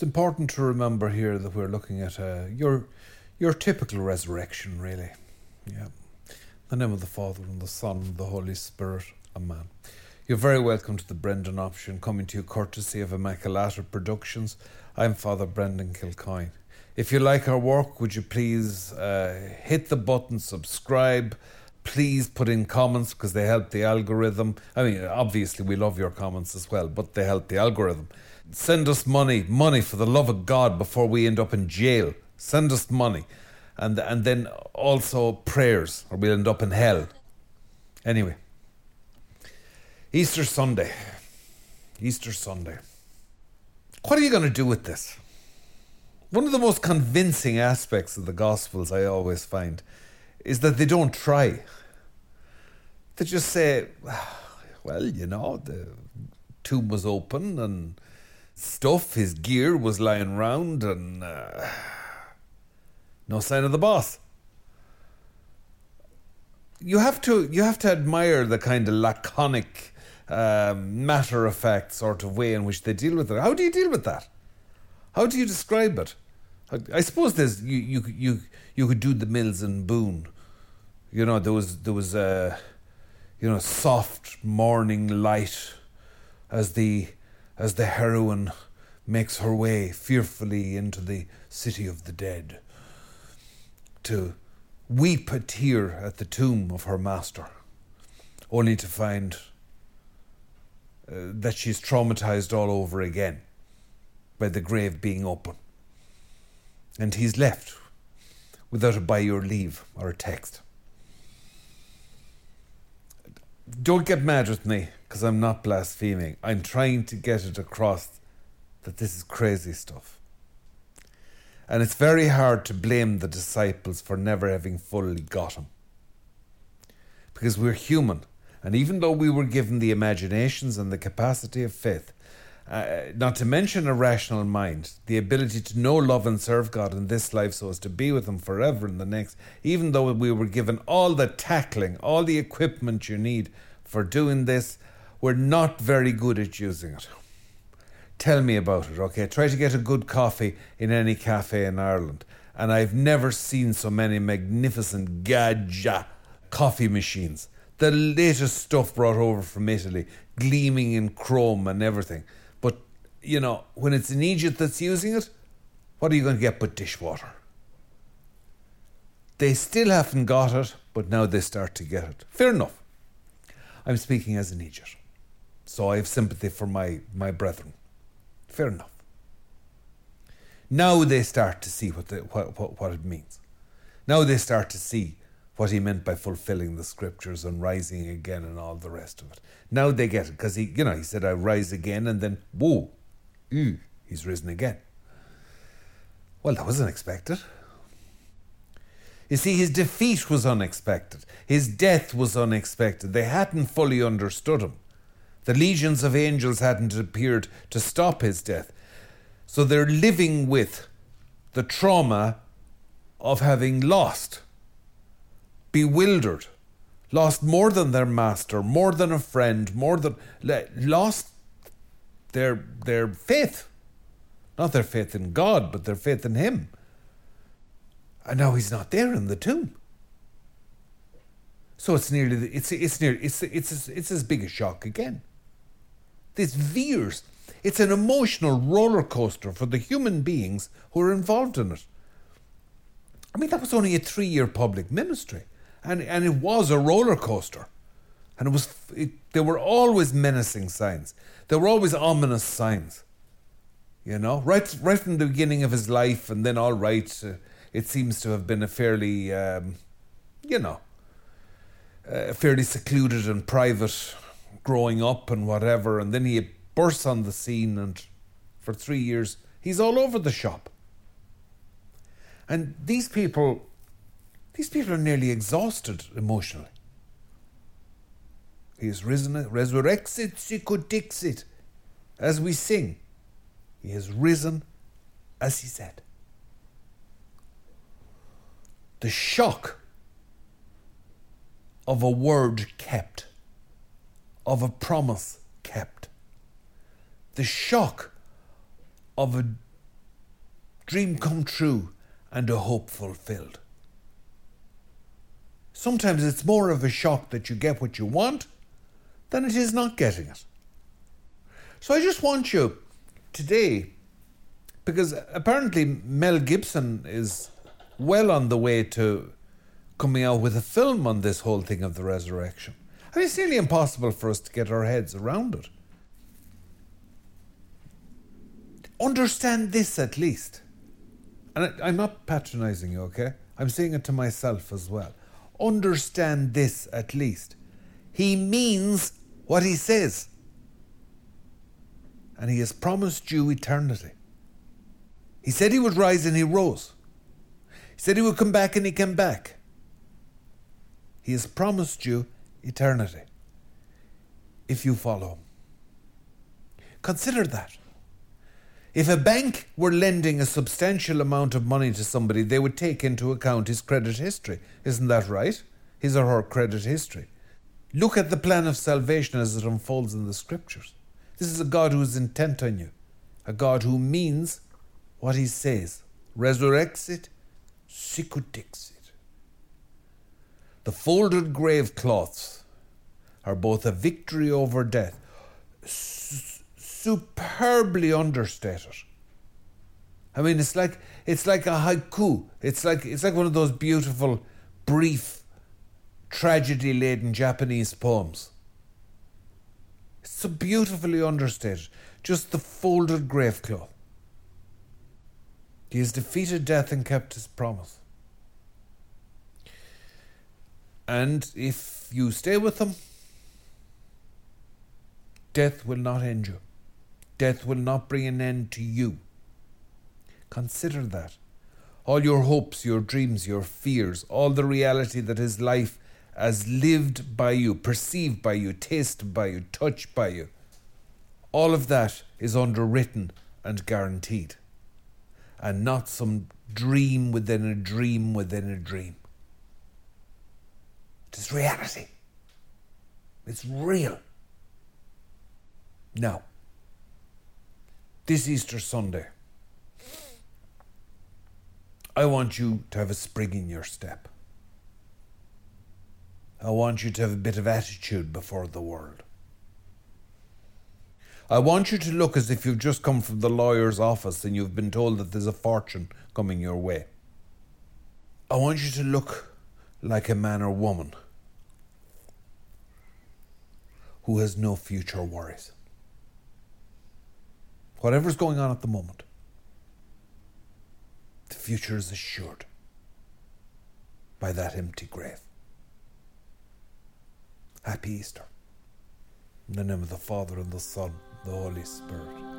It's important to remember here that we're looking at uh, your your typical resurrection, really. Yeah. In the name of the Father and the Son and the Holy Spirit. Amen. You're very welcome to the Brendan Option, coming to you courtesy of Immaculata Productions. I'm Father Brendan Kilcoyne. If you like our work, would you please uh, hit the button, subscribe, please put in comments because they help the algorithm. I mean, obviously, we love your comments as well, but they help the algorithm. Send us money, money for the love of God before we end up in jail. Send us money. And, and then also prayers, or we'll end up in hell. Anyway, Easter Sunday. Easter Sunday. What are you going to do with this? One of the most convincing aspects of the Gospels, I always find, is that they don't try. They just say, ah, well, you know, the tomb was open and stuff, his gear was lying round, and uh, no sign of the boss. You have to you have to admire the kind of laconic, um, matter of fact sort of way in which they deal with it. How do you deal with that? How do you describe it? I suppose there's you you you you could do the Mills and Boon. You know there was there was a you know soft morning light as the as the heroine makes her way fearfully into the city of the dead to weep a tear at the tomb of her master, only to find uh, that she's traumatized all over again by the grave being open. And he's left without a by your leave or a text. Don't get mad with me because I'm not blaspheming. I'm trying to get it across that this is crazy stuff. And it's very hard to blame the disciples for never having fully got him. Because we're human. And even though we were given the imaginations and the capacity of faith, uh, not to mention a rational mind, the ability to know, love, and serve God in this life so as to be with Him forever in the next, even though we were given all the tackling, all the equipment you need for doing this, we're not very good at using it. Tell me about it, okay? Try to get a good coffee in any cafe in Ireland. And I've never seen so many magnificent Gaggia coffee machines. The latest stuff brought over from Italy, gleaming in chrome and everything. But, you know, when it's in eejit that's using it, what are you going to get but dishwater? They still haven't got it, but now they start to get it. Fair enough. I'm speaking as an eejit. So I have sympathy for my, my brethren. Fair enough. Now they start to see what, the, what, what, what it means. Now they start to see what he meant by fulfilling the scriptures and rising again and all the rest of it. Now they get it because he, you know, he said, "I rise again," and then, whoa, he's risen again. Well, that was unexpected. You see, his defeat was unexpected. His death was unexpected. They hadn't fully understood him. The legions of angels hadn't appeared to stop his death. So they're living with the trauma of having lost, bewildered, lost more than their master, more than a friend, more than lost their their faith. Not their faith in God, but their faith in him. And now he's not there in the tomb. So it's nearly it's it's near it's it's it's as big a shock again. This veers. It's an emotional roller coaster for the human beings who are involved in it. I mean, that was only a three year public ministry, and, and it was a roller coaster. And it was it, there were always menacing signs. There were always ominous signs. You know, right right from the beginning of his life, and then all right, uh, it seems to have been a fairly, um, you know, uh, fairly secluded and private growing up and whatever, and then he bursts on the scene, and for three years he's all over the shop. And these people, these people are nearly exhausted emotionally. He is risen, resurrexit sic as we sing. He has risen as he said. The shock of a word kept of a promise kept. The shock of a dream come true and a hope fulfilled. Sometimes it's more of a shock that you get what you want than it is not getting it. So I just want you today, because apparently Mel Gibson is well on the way to coming out with a film on this whole thing of the resurrection. I mean, it's nearly impossible for us to get our heads around it. Understand this at least. And I, I'm not patronizing you, okay? I'm saying it to myself as well. Understand this at least. He means what he says. And he has promised you eternity. He said he would rise and he rose. He said he would come back and he came back. He has promised you eternity if you follow him. Consider that. If a bank were lending a substantial amount of money to somebody, they would take into account his credit history. Isn't that right? His or her credit history. Look at the plan of salvation as it unfolds in the scriptures. This is a God who is intent on you, a God who means what he says, resurrexit, sicut dixit. The folded grave cloths are both a victory over death superbly understated. I mean, it's like it's like a haiku. It's like it's like one of those beautiful, brief, tragedy-laden Japanese poems. It's so beautifully understated. Just the folded grave cloth. He has defeated death and kept his promise. And if you stay with him, death will not end you. Death will not bring an end to you. Consider that. All your hopes, your dreams, your fears, all the reality that is life as lived by you, perceived by you, tasted by you, touched by you, all of that is underwritten and guaranteed. And not some dream within a dream within a dream. It is reality. It's real. Now, this Easter Sunday, I want you to have a spring in your step. I want you to have a bit of attitude before the world. I want you to look as if you've just come from the lawyer's office and you've been told that there's a fortune coming your way. I want you to look like a man or woman who has no future worries whatever's going on at the moment, the future is assured by that empty grave. Happy Easter. In the name of the Father, and the Son, and the Holy Spirit.